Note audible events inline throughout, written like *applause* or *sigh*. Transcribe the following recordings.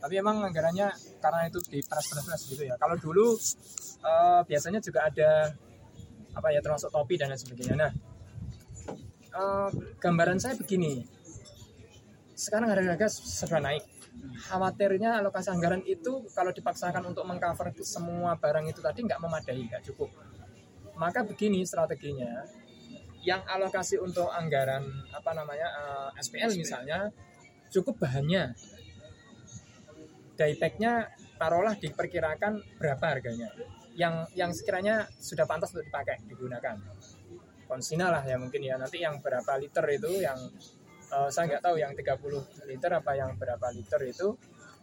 tapi emang anggarannya karena itu di peras-peras gitu ya. Kalau dulu eh, biasanya juga ada apa ya termasuk topi dan lain sebagainya. Nah eh, gambaran saya begini. Sekarang harga-harga sudah naik. Khawatirnya alokasi anggaran itu kalau dipaksakan untuk mengcover semua barang itu tadi nggak memadai nggak cukup. Maka begini strateginya. Yang alokasi untuk anggaran apa namanya eh, SPL misalnya cukup bahannya diepacknya taruhlah diperkirakan berapa harganya? Yang yang sekiranya sudah pantas untuk dipakai digunakan. Konsina lah ya mungkin ya. Nanti yang berapa liter itu yang eh, saya nggak tahu yang 30 liter apa yang berapa liter itu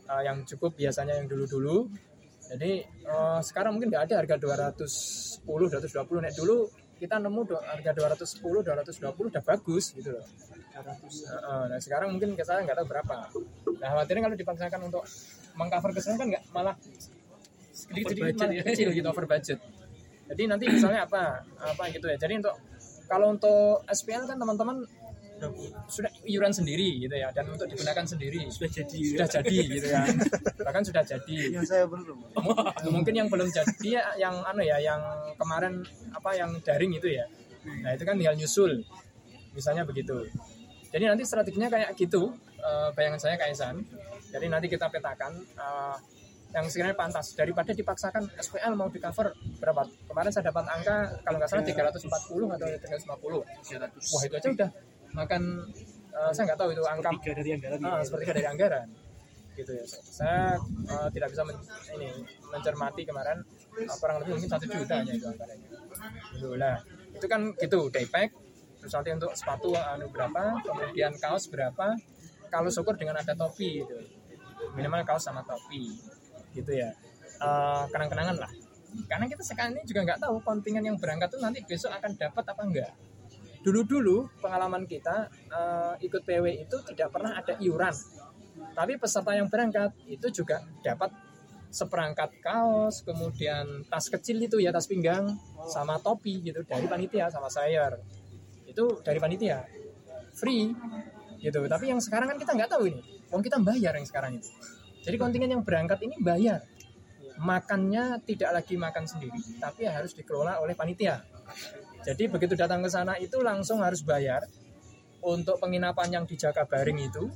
eh, yang cukup biasanya yang dulu-dulu. Jadi eh, sekarang mungkin nggak ada harga 210 220 nek dulu kita nemu do, harga 210 220 udah bagus gitu loh. Heeh, nah sekarang mungkin saya nggak tahu berapa. Nah khawatirnya kalau dipaksakan untuk mengcover ke sana kan nggak malah sedikit sedikit budget malah ya. kecil gitu over budget. Jadi nanti misalnya apa apa gitu ya. Jadi untuk kalau untuk SPL kan teman-teman sudah iuran sendiri gitu ya dan untuk digunakan sendiri. Sudah jadi. Sudah jadi gitu ya. Bahkan sudah jadi. Yang saya belum. Mungkin yang belum jadi ya, yang anu ya yang kemarin apa yang daring itu ya. Nah itu kan tinggal nyusul. Misalnya begitu jadi nanti strateginya kayak gitu eh, bayangan saya Kaisan jadi nanti kita petakan eh, yang sekiranya pantas. Daripada dipaksakan SPL mau di cover berapa? Kemarin saya dapat angka kalau nggak salah 340 atau 350 wah itu aja udah makan eh, saya nggak tahu itu angka. Tiga dari anggaran ah, sepertiga dari anggaran. Gitu ya. Saya eh, tidak bisa men- ini mencermati kemarin eh, kurang lebih mungkin satu juta hanya itu anggarannya. Gitu lah. Itu kan gitu daypack terus nanti untuk sepatu anu berapa kemudian kaos berapa kalau syukur dengan ada topi gitu. Minimal kaos sama topi gitu ya. Eh, kenang-kenangan lah. Karena kita sekarang ini juga nggak tahu kontingen yang berangkat tuh nanti besok akan dapat apa enggak. Dulu-dulu pengalaman kita eh, ikut PW itu tidak pernah ada iuran. Tapi peserta yang berangkat itu juga dapat seperangkat kaos kemudian tas kecil itu ya tas pinggang sama topi gitu dari panitia sama sayur itu dari panitia. Free gitu. Tapi yang sekarang kan kita nggak tahu ini. Wong kita bayar yang sekarang itu. Jadi kontingen yang berangkat ini bayar. Makannya tidak lagi makan sendiri tapi harus dikelola oleh panitia. Jadi begitu datang ke sana itu langsung harus bayar untuk penginapan yang di Jakabaring itu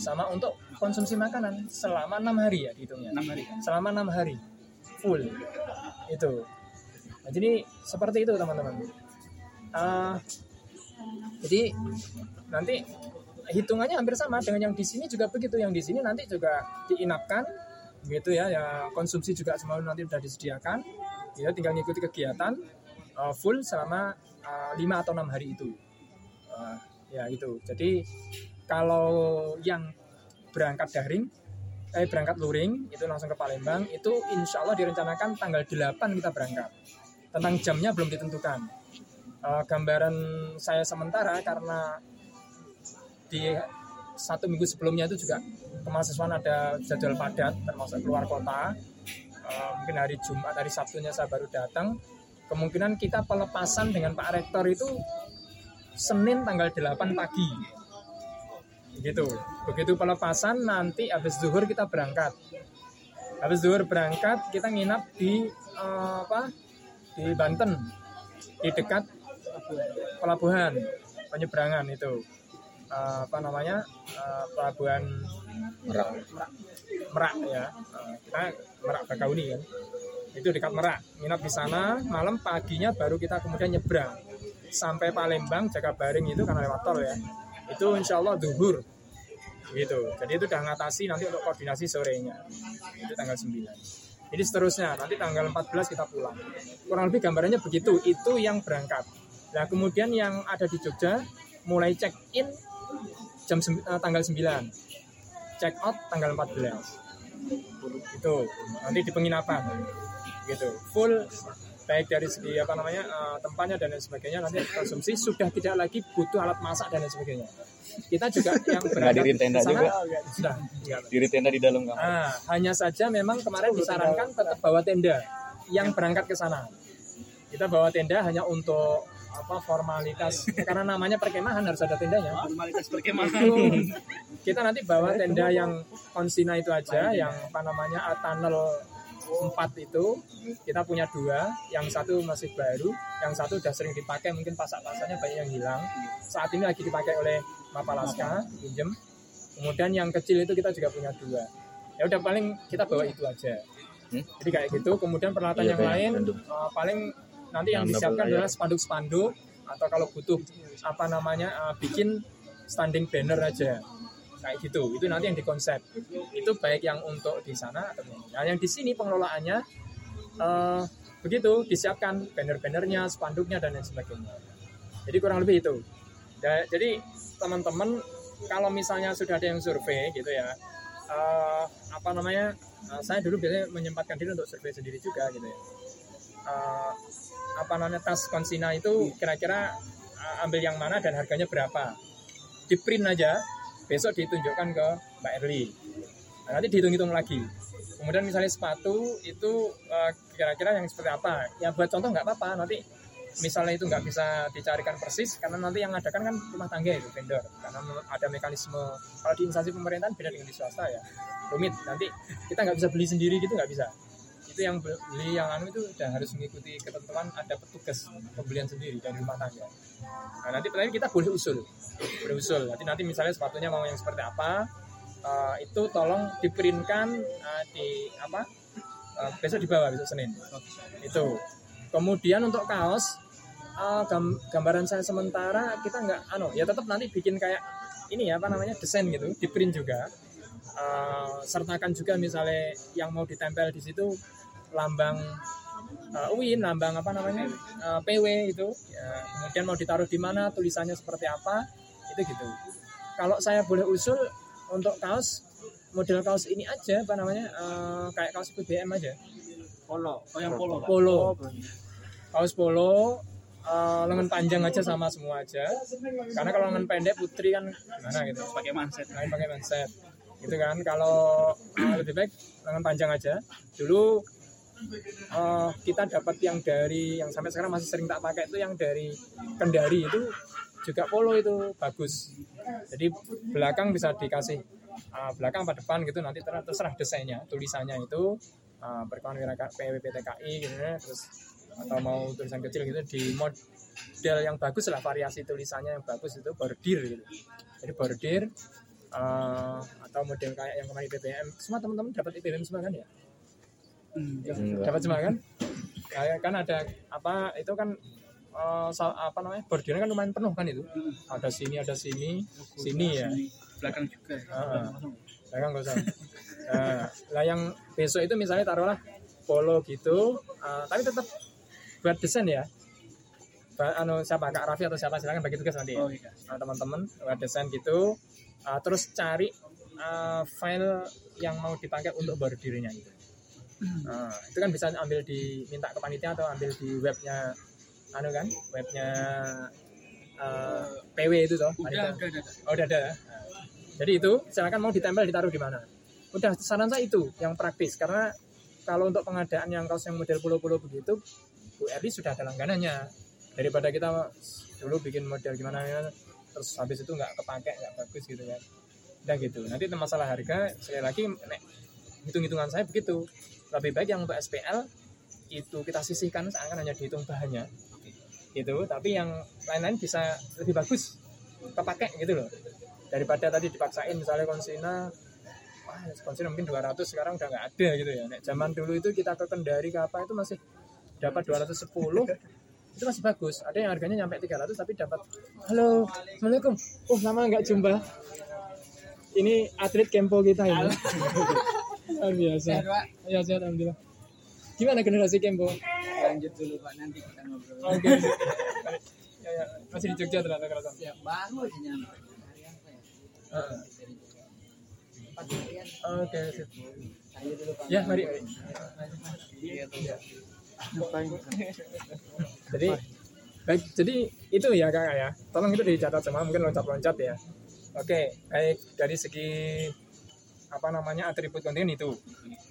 sama untuk konsumsi makanan selama enam hari ya dihitungnya. Enam hari. Selama enam hari. Full. Itu. Nah, jadi seperti itu teman-teman. Ah, jadi nanti hitungannya hampir sama dengan yang di sini juga begitu. Yang di sini nanti juga diinapkan gitu ya. Ya konsumsi juga semua nanti sudah disediakan. Ya tinggal ngikuti kegiatan uh, full selama uh, 5 atau enam hari itu. Uh, ya itu. Jadi kalau yang berangkat daring eh berangkat luring itu langsung ke Palembang itu insya Allah direncanakan tanggal 8 kita berangkat. Tentang jamnya belum ditentukan Uh, gambaran saya sementara karena di satu minggu sebelumnya itu juga kemahasiswaan ada jadwal padat termasuk keluar kota. Uh, mungkin hari Jumat hari Sabtunya saya baru datang. Kemungkinan kita pelepasan dengan Pak Rektor itu Senin tanggal 8 pagi. Gitu begitu pelepasan nanti habis zuhur kita berangkat. Habis zuhur berangkat kita nginap di eh, apa? Di Banten. Di dekat pelabuhan penyeberangan itu. Eh, apa namanya? Eh, pelabuhan Merak. Merak ya. Eh, kita Merak Bakauni kan. Itu dekat Merak. Nginap di sana malam paginya baru kita kemudian nyebrang. Sampai Palembang Jakabaring itu karena lewat tol ya. Itu insya Allah duhur. Gitu. Jadi itu udah ngatasi nanti untuk koordinasi sorenya. Itu tanggal 9 jadi seterusnya nanti tanggal 14 kita pulang. Kurang lebih gambarannya begitu. Itu yang berangkat nah kemudian yang ada di Jogja mulai check in jam eh, tanggal 9 check out tanggal 14 itu nanti di penginapan. Gitu. Full baik dari segi apa namanya eh, tempatnya dan lain sebagainya nanti konsumsi sudah tidak lagi butuh alat masak dan lain sebagainya. Kita juga *laughs* yang Ngadirin tenda ke sana, juga? sudah ya. Diri tenda di dalam kamar. Ah, hanya saja memang kemarin disarankan tetap bawa tenda yang berangkat ke sana. Kita bawa tenda hanya untuk apa formalitas. Karena namanya perkemahan harus ada tendanya. Formalitas perkemahan. itu. Kita nanti bawa tenda yang konsina itu aja yang apa namanya tunnel empat itu. Kita punya dua. Yang satu masih baru yang satu udah sering dipakai mungkin pasak-pasaknya banyak yang hilang. Saat ini lagi dipakai oleh Mapalaska pinjem. Kemudian yang kecil itu kita juga punya dua. Ya udah paling kita bawa itu aja. Hmm? jadi kayak gitu. Kemudian peralatan Iya, yang lain uh, paling nanti yang Yang disiapkan double adalah spanduk-spanduk atau kalau butuh apa namanya uh, bikin standing banner aja. Kayak gitu. Itu nanti yang dikonsep. Itu baik yang untuk di sana atau nah, yang di sini pengelolaannya eh, begitu. Disiapkan banner-bannernya spanduknya dan lain sebagainya. Jadi kurang lebih itu. Da- jadi teman-teman kalau misalnya sudah ada yang survei gitu ya eh, apa namanya eh, saya dulu biasanya menyempatkan diri untuk survei sendiri juga gitu ya. Eh, apa namanya tas konsina itu kira-kira eh, ambil yang mana dan harganya berapa? Di print aja besok ditunjukkan ke Mbak Erli. Nah, nanti dihitung-hitung lagi. Kemudian misalnya sepatu itu eh, kira-kira yang seperti apa? Ya buat contoh nggak apa-apa. Nanti misalnya itu nggak bisa dicarikan persis karena nanti yang ada kan kan rumah tangga itu vendor. Karena ada mekanisme kalau di instansi pemerintahan beda dengan di swasta ya. Rumit. Nanti kita nggak bisa beli sendiri gitu nggak bisa itu yang be- beli yang anu itu udah harus mengikuti ketentuan ada petugas pembelian sendiri dari rumah tangga. Nah nanti tapi kita boleh usul. Boleh usul. Nanti nanti misalnya sepatunya mau yang seperti apa eh, itu tolong diprintkan eh, di apa eh, besok dibawa besok Senin. Itu. Kemudian untuk kaos eh, gam- gambaran saya sementara kita nggak anu ya tetap nanti bikin kayak ini ya apa namanya desain gitu di print juga. Eh, sertakan juga misalnya yang mau ditempel di situ lambang eh, UIN lambang apa namanya? Eh, PW itu. Ya, kemudian mau ditaruh di mana tulisannya seperti apa itu gitu. Kalau saya boleh usul untuk kaos model kaos ini aja apa namanya? Eh, kayak kaos BBM aja. Polo. Oh yang polo. Polo. Kaos polo eh, lengan panjang aja sama semua aja. Karena kalau lengan pendek putri kan gimana gitu. Pakai manset. lain pakai manset. Gitu kan. Kalau lebih baik lengan panjang aja. Dulu eh, kita dapat yang dari yang sampai sekarang masih sering tak pakai itu yang dari Kendari itu juga polo itu bagus. Jadi belakang bisa dikasih eh, belakang apa depan gitu nanti ter- terserah desainnya tulisannya itu uh, berkonfigurasi PWPTKI gitu ya terus atau mau tulisan kecil gitu di model yang bagus lah variasi tulisannya yang bagus itu bordir gitu. Jadi bordir eh, atau model kayak yang kemarin IPBM semua teman-teman dapat IPBM semua kan ya Hmm. Enggak. dapat semua kan kayak kan ada apa itu kan eh, sa- apa namanya bordirnya kan lumayan penuh kan itu ada sini ada sini sini ya Belakang juga. ya. Heeh. belakang nggak usah nah, lah yang besok itu misalnya taruhlah polo gitu eh, tapi tetap buat desain ya Ba- anu siapa kak Raffi atau siapa silakan bagi tugas nanti ya Oh iya. Nah, teman-teman buat desain gitu uh, terus cari uh, file yang mau dipakai untuk bordirnya itu Nah, itu kan bisa ambil di minta ke panitia atau ambil di webnya anu kan webnya uh, PW itu toh Udah, panitia. udah, udah. oh udah ada ya? Nah, jadi itu silakan mau ditempel ditaruh di mana udah saran saya itu yang praktis karena kalau untuk pengadaan yang kaos yang model pulau-pulau begitu Bu Erli sudah ada langganannya daripada kita dulu bikin model gimana ya terus habis itu nggak kepake nggak bagus gitu kan udah gitu nanti masalah harga sekali lagi hitung-hitungan saya begitu lebih baik yang untuk SPL itu kita sisihkan seakan hanya dihitung bahannya. Gitu. Tapi yang lain-lain bisa lebih bagus kepake gitu loh. Daripada tadi dipaksain misalnya konsina wah konsina mungkin 200 sekarang udah nggak ada gitu ya. Nek zaman dulu itu kita ke Kendari ke apa itu masih dapat 210 *laughs* itu masih bagus. Ada yang harganya nyampe 300 tapi dapat halo assalamualaikum. Oh lama nggak jumpa. Ini atlet Kempo kita ini *laughs* *laughs* luar biasa ya sehat alhamdulillah gimana generasi Kempo Lanjut dulu Pak, nanti kita ngobrol. oke *laughs* ya, ya. masih di Jogja ternyata kerasa Ya, baru aja nyampe. Hari apa ya? Jogja. Empat harian. oke sip. Lanjut dulu Pak. ya mari, mari. Iya, tuh. *laughs* jadi baik jadi itu ya kakak ya tolong itu dicatat semua mungkin loncat-loncat ya oke baik dari segi apa namanya atribut kontingen itu.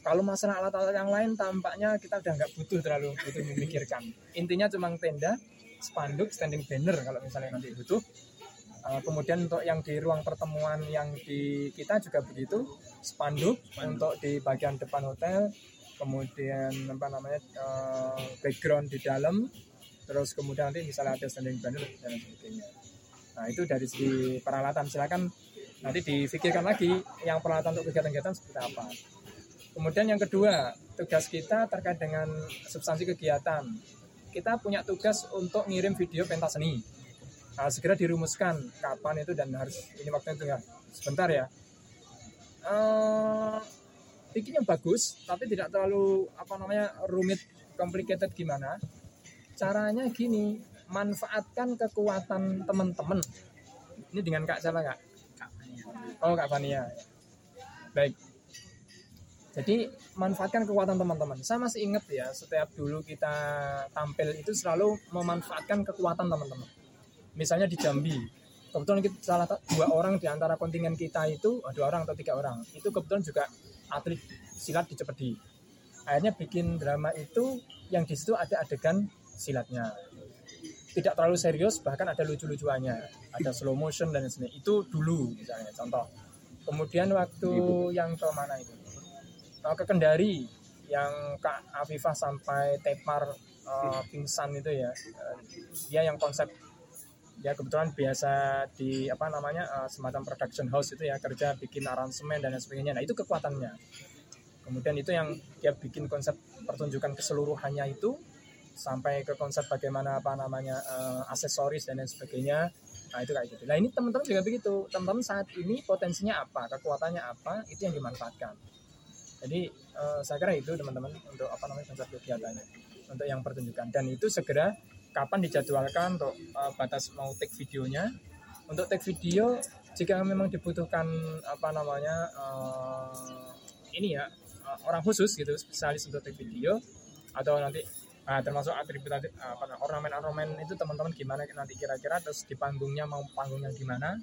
Kalau masalah alat-alat yang lain tampaknya kita udah nggak butuh terlalu butuh memikirkan. Intinya cuma tenda spanduk standing banner kalau misalnya nanti butuh. Uh, kemudian untuk yang di ruang pertemuan yang di kita juga begitu. Spanduk untuk di bagian depan hotel kemudian apa namanya uh, background di dalam terus kemudian nanti misalnya ada standing banner dan sebagainya. Nah itu dari segi peralatan. Silakan nanti difikirkan lagi yang peralatan untuk kegiatan-kegiatan seperti apa. Kemudian yang kedua tugas kita terkait dengan substansi kegiatan. Kita punya tugas untuk ngirim video pentas seni. Nah, segera dirumuskan kapan itu dan harus ini waktunya tinggal sebentar ya. Uh, bikin yang bagus tapi tidak terlalu apa namanya rumit complicated gimana. Caranya gini manfaatkan kekuatan teman-teman. Ini dengan kak siapa kak oh kak Fania baik. Jadi manfaatkan kekuatan teman-teman. Saya masih ingat ya setiap dulu kita tampil itu selalu memanfaatkan kekuatan teman-teman. Misalnya di Jambi kebetulan kita salah dua orang di antara kontingen kita itu oh, dua orang atau tiga orang itu kebetulan juga atlet silat di Cepedi. Akhirnya bikin drama itu yang di situ ada adegan silatnya tidak terlalu serius bahkan ada lucu-lucuannya. Ada slow motion dan sebagainya. Itu dulu misalnya contoh. Kemudian waktu yang ke mana itu? Oh, ke Kendari yang Kak Afifah sampai tepar uh, pingsan itu ya. Uh, dia yang konsep ya kebetulan biasa di apa namanya uh, semacam production house itu ya kerja bikin aransemen dan sebagainya. Nah itu kekuatannya. Kemudian itu yang dia bikin konsep pertunjukan keseluruhannya itu sampai ke konsep bagaimana apa namanya uh, aksesoris dan lain sebagainya. Nah itu kayak gitu. Nah ini teman-teman juga begitu. Teman-teman saat ini potensinya apa kekuatannya apa itu yang dimanfaatkan. Jadi uh, saya kira itu teman-teman untuk apa namanya konsep kegiatannya untuk yang pertunjukan. Dan itu segera kapan dijadwalkan untuk uh, batas mau take videonya. Untuk take video jika memang dibutuhkan apa namanya uh, ini ya uh, orang khusus gitu spesialis untuk take video atau nanti uh, termasuk atribut apa ornamen ornamen itu teman-teman gimana nanti kira-kira terus di panggungnya mau panggungnya gimana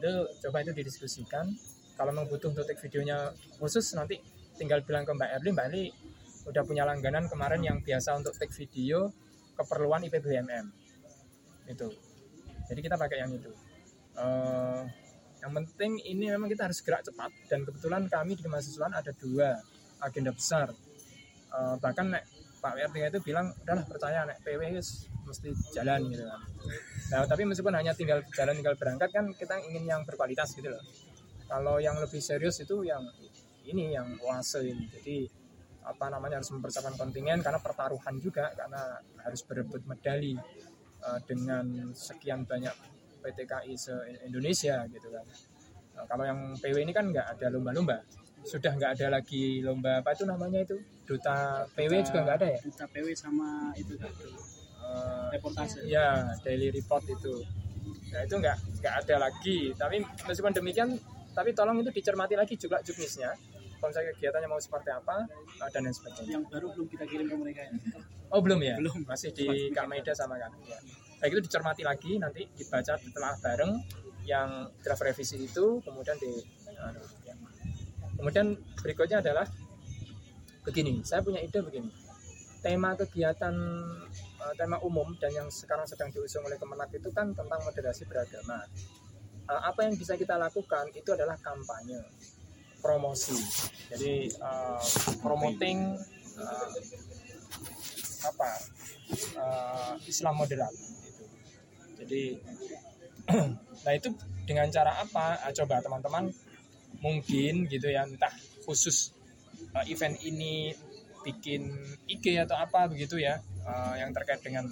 itu coba itu didiskusikan. Kalau memang butuh untuk take videonya khusus nanti tinggal bilang ke Mbak Erli. Mbak Erli udah punya langganan kemarin yang biasa untuk take video keperluan IPBMM itu. Jadi kita pakai yang itu. Uh, yang penting ini memang kita harus gerak cepat dan kebetulan kami di kemahasiswaan ada dua agenda besar. Uh, bahkan Pak WRT itu bilang udahlah percaya nek PW mesti jalan gitu kan. Nah tapi meskipun hanya tinggal jalan tinggal berangkat kan kita ingin yang berkualitas gitu loh. Kalau yang lebih serius itu yang ini yang oase ini. Jadi apa namanya harus mempersiapkan kontingen karena pertaruhan juga karena harus berebut medali uh, dengan sekian banyak PTKI se Indonesia gitu kan. Nah, kalau yang PW ini kan nggak ada lomba-lomba, sudah nggak ada lagi lomba apa itu namanya itu duta PW juga nggak ada ya? Duta PW sama itu uh, reportase. Ya daily report itu. Nah itu nggak nggak ada lagi. Tapi meskipun demikian, tapi tolong itu dicermati lagi juga juknisnya konsep kegiatannya mau seperti apa uh, dan lain sebagainya. Yang baru belum kita kirim ke mereka ya? Oh belum ya? Belum. Masih di Kak Maida sama kan. Ya. Baik itu dicermati lagi nanti dibaca setelah bareng yang draft revisi itu kemudian di ya. Kemudian berikutnya adalah begini saya punya ide begini. Tema kegiatan uh, tema umum dan yang sekarang sedang diusung oleh Kemenak itu kan tentang moderasi beragama. Uh, apa yang bisa kita lakukan itu adalah kampanye promosi. Jadi uh, promoting uh, apa uh, Islam moderat gitu. jadi *clears throat* nah itu dengan cara apa? Uh, coba teman-teman mungkin gitu ya entah khusus uh, event ini bikin IG atau apa begitu ya uh, yang terkait dengan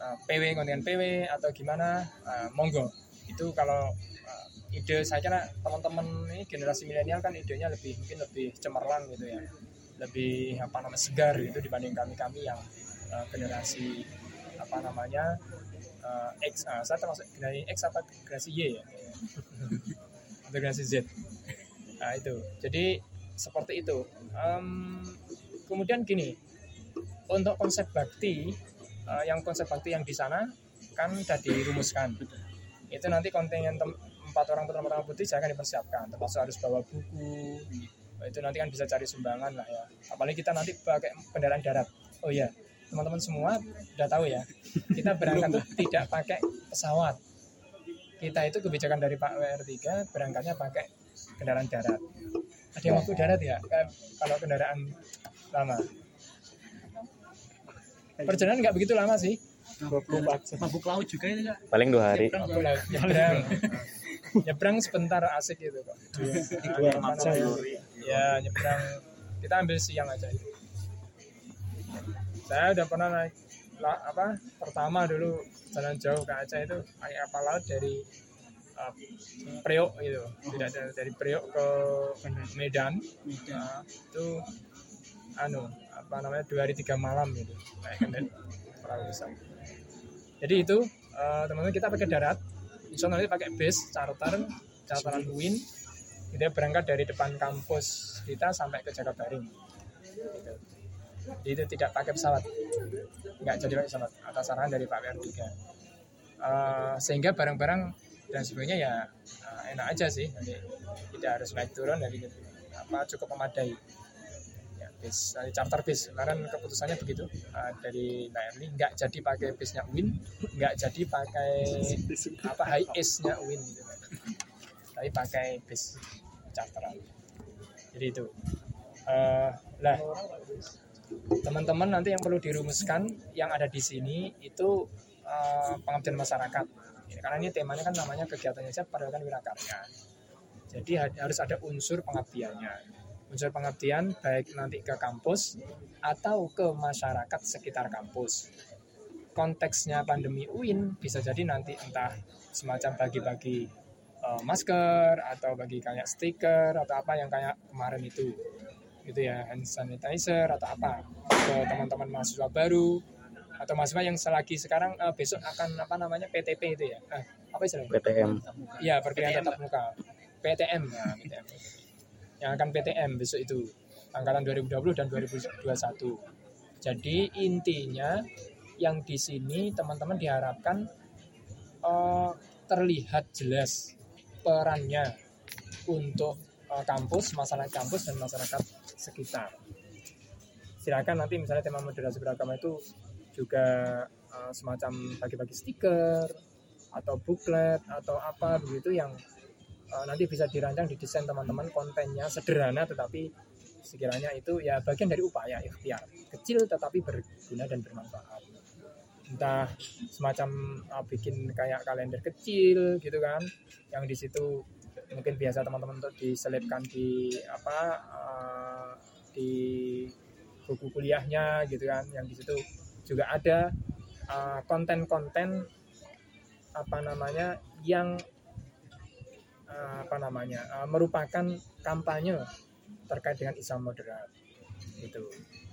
uh, PW konten PW atau gimana uh, monggo. Itu kalau ide saya kira teman-teman ini generasi milenial kan idenya lebih mungkin lebih cemerlang gitu ya. Lebih apa namanya segar gitu dibanding kami kami yang uh, generasi apa namanya uh, X uh, saya termasuk generasi X apa generasi Y ya *laughs* generasi Z. Nah itu. Jadi seperti itu. Um, kemudian gini. Untuk konsep bakti uh, yang konsep bakti yang di sana kan sudah dirumuskan. Itu nanti kontingen empat orang putra putra putih saya akan dipersiapkan. Termasuk harus bawa buku. Itu nanti kan bisa cari sumbangan lah ya. Apalagi kita nanti pakai kendaraan darat. Oh iya teman-teman semua udah tahu ya. Kita berangkat tidak pakai pesawat kita itu kebijakan dari Pak WR3 berangkatnya pakai kendaraan darat. Ada yang waktu darat ya? Kayak kalau kendaraan lama. Perjalanan nggak begitu lama sih. Mabuk laut juga itu kak. Paling dua hari. Nyebrang nyebrang. Sebentar asik gitu kok dua jam ya nyebrang. Kita ambil siang aja. Itu saya udah pernah naik la- apa pertama dulu jalan jauh ke Aceh itu naik kapal laut dari uh, Priok gitu. Tidak ada dari Priok ke Medan. Nah, itu anu apa namanya dua hari tiga malam gitu. Naik perahu besar. Jadi itu eh, teman-teman kita pakai darat. Insya Allah nanti pakai bis charter charteran Win. Kita berangkat dari depan kampus kita sampai ke Jakabaring. Gitu. Itu tidak pakai pesawat. Nggak jadi pakai pesawat. Atas arahan dari Pak WR3 Eh, sehingga barang-barang dan sebagainya ya eh, enak aja sih. Nanti tidak harus naik turun dari apa cukup memadai. Ya, bis dari charter bis. Kemarin keputusannya begitu. Eh, dari Mbak Erli nggak jadi pakai bisnya Win nggak jadi pakai apa high ace nya Win gitu. Tapi pakai bis charteran. Jadi itu. Eh, lah teman-teman nanti yang perlu dirumuskan yang ada di sini itu eh, pengabdian masyarakat. Ya, karena ini temanya kan namanya kegiatannya saya padahal wirakarya jadi ha- harus ada unsur pengabdiannya. Unsur pengabdian baik nanti ke kampus atau ke masyarakat sekitar kampus. Konteksnya pandemi UIN bisa jadi nanti entah semacam bagi-bagi eh, masker atau bagi kayak stiker atau apa yang kayak kemarin itu gitu ya hand sanitizer atau apa ke teman-teman mahasiswa baru atau mahasiswa yang selagi sekarang eh, besok akan apa namanya PTP itu ya Eh, apa istilahnya PTM. Iya, perkuliahan tatap muka. PTM ya, PTM. Yang akan PTM besok itu angkatan 2020 dan 2021. Jadi intinya yang di sini teman-teman diharapkan eh, terlihat jelas perannya untuk eh, kampus, masyarakat kampus dan masyarakat sekitar. Silakan nanti misalnya tema moderasi beragama itu juga eh, semacam bagi-bagi stiker atau booklet atau apa begitu yang eh, nanti bisa dirancang didesain teman-teman kontennya sederhana tetapi sekiranya itu ya bagian dari upaya ikhtiar kecil tetapi berguna dan bermanfaat entah semacam eh, bikin kayak kalender kecil gitu kan yang di situ mungkin biasa teman-teman untuk diselipkan di apa eh, di buku kuliahnya gitu kan. Yang di situ juga ada eh, konten-konten apa namanya yang eh, apa namanya eh, merupakan kampanye terkait dengan Islam moderat. Gitu.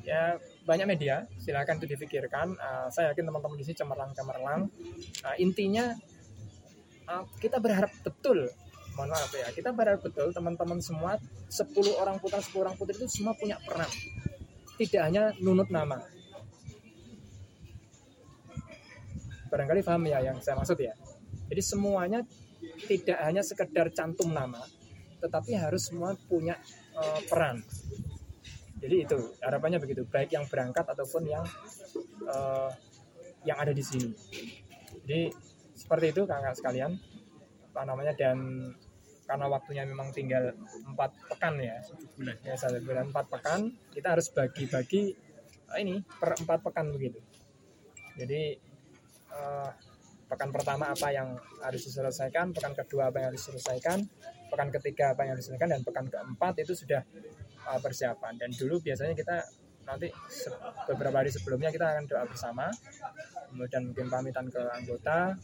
Ya banyak media silakan itu dipikirkan Eh, saya yakin teman-teman di sini cemerlang cemerlang Eh, intinya eh, kita berharap betul mohon maaf ya kita berharap betul teman-teman semua 10 orang putra 10 orang putri itu semua punya peran. Tidak hanya nunut nama. Barangkali paham ya yang saya maksud ya. Jadi semuanya tidak hanya sekedar cantum nama tetapi harus semua punya eh, peran. Jadi itu harapannya begitu baik yang berangkat ataupun yang eh, yang ada di sini. Jadi seperti itu kakak sekalian apa namanya dan karena waktunya memang tinggal empat pekan ya. Bulan ya satu bulan empat pekan kita harus bagi-bagi eh, ini per empat pekan begitu. Jadi eh, pekan pertama apa yang harus diselesaikan pekan kedua apa yang harus diselesaikan pekan ketiga apa yang harus diselesaikan dan pekan keempat itu sudah eh, persiapan. Dan dulu biasanya kita nanti beberapa hari sebelumnya kita akan doa bersama kemudian mungkin pamitan ke anggota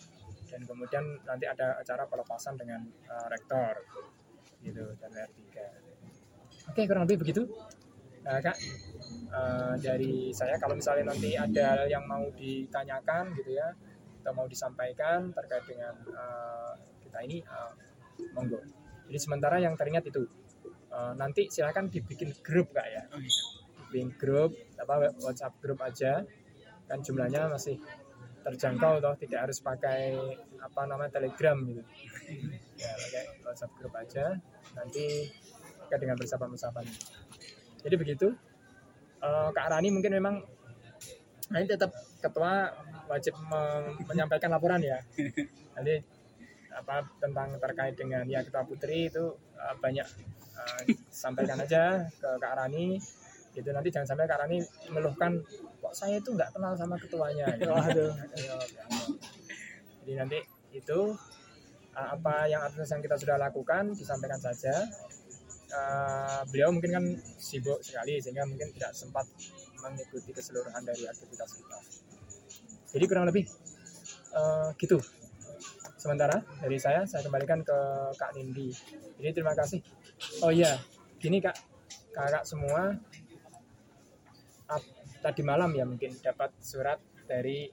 dan kemudian nanti ada acara pelepasan dengan eh, rektor gitu dan R3 Oke kurang lebih begitu. Nah, kak eh, dari saya kalau misalnya nanti ada yang mau ditanyakan gitu ya atau mau disampaikan terkait dengan eh, kita ini eh, monggo. Jadi sementara yang teringat itu eh, nanti silakan dibikin grup kak ya. Oh iya. Bikin grup apa WhatsApp grup aja. Kan jumlahnya masih terjangkau toh tidak harus pakai apa namanya Telegram gitu ya pakai WhatsApp grup aja nanti terkait dengan persiapan persiapan jadi begitu Eh, Kak Rani mungkin memang Nah ini tetap ketua wajib me- menyampaikan laporan ya. Nanti apa tentang terkait dengan ya ketua putri itu uh, banyak uh, sampaikan aja ke Kak Rani. Gitu nanti jangan sampai Kak Rani meluhkan kok saya itu nggak kenal sama ketuanya. *laughs* Gitu. Waduh. Jadi nanti itu uh, apa yang atas yang kita sudah lakukan disampaikan saja. Uh, beliau mungkin kan sibuk sekali sehingga mungkin tidak sempat mengikuti keseluruhan dari aktivitas kita. Jadi kurang lebih eh, gitu. Sementara dari saya, saya kembalikan ke Kak Nindi. Jadi terima kasih. Oh iya, gini Kak, kakak semua tadi malam ya mungkin dapat surat dari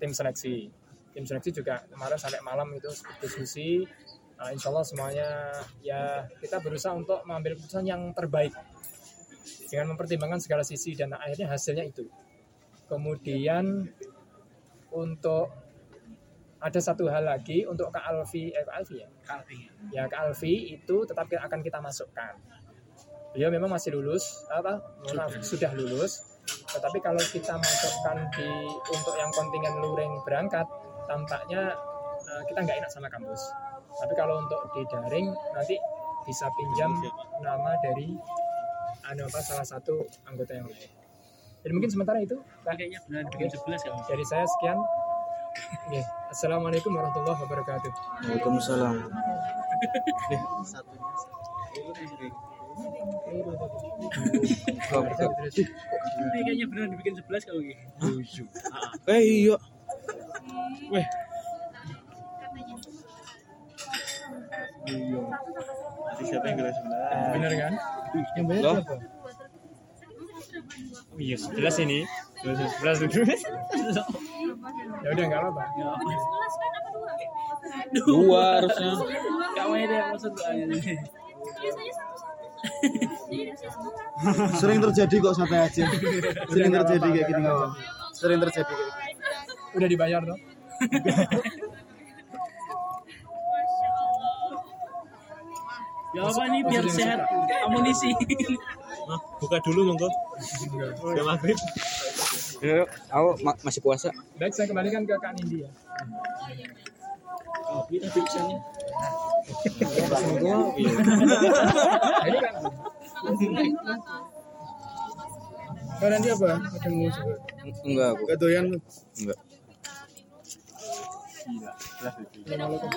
tim seleksi. Tim seleksi juga kemarin sampai malam itu diskusi. Nah, insya Allah semuanya ya kita berusaha untuk mengambil keputusan yang terbaik dengan mempertimbangkan segala sisi dan akhirnya hasilnya itu. Kemudian untuk ada satu hal lagi untuk Kak Alfi, eh Kak Alfi ya, Kalti. ya Kak Alfi itu tetap akan kita masukkan. Beliau memang masih lulus, apa? Maaf, sudah lulus. Tetapi kalau kita masukkan di untuk yang kontingen luring berangkat, tampaknya eh, kita nggak enak sama kampus. Tapi kalau untuk di daring nanti bisa pinjam nama dari anu apa salah satu anggota yang lain. Jadi mungkin sementara itu Kayaknya benar bikin 11 kan. dari saya sekian. Oke, Assalamualaikum warahmatullahi wabarakatuh. Waalaikumsalam. Ini kayaknya benar dibikin 11 kalau gitu. Eh iya. Weh, Siapa yang gelas Benar kan? Yang siapa? Oh iya, 11 ini. 11 dulu. *laughs* ya udah enggak apa-apa. Dua harusnya. kamu ada yang maksud. Sering terjadi kok sampai aja *laughs* sering terjadi kayak gini kawan sering terjadi kayak gini Udah dibayar dong. *laughs* Ya apa nih biar sehat amunisi. Buka dulu monggo. Udah maghrib. Ya, aku ma- masih puasa. Baik, saya kembalikan ke Kak Nindi ya. Tapi pisangnya. Nah, ini kan. Oh, nanti apa? Ada mau juga. Enggak, aku. gak doyan lu Enggak. Assalamualaikum.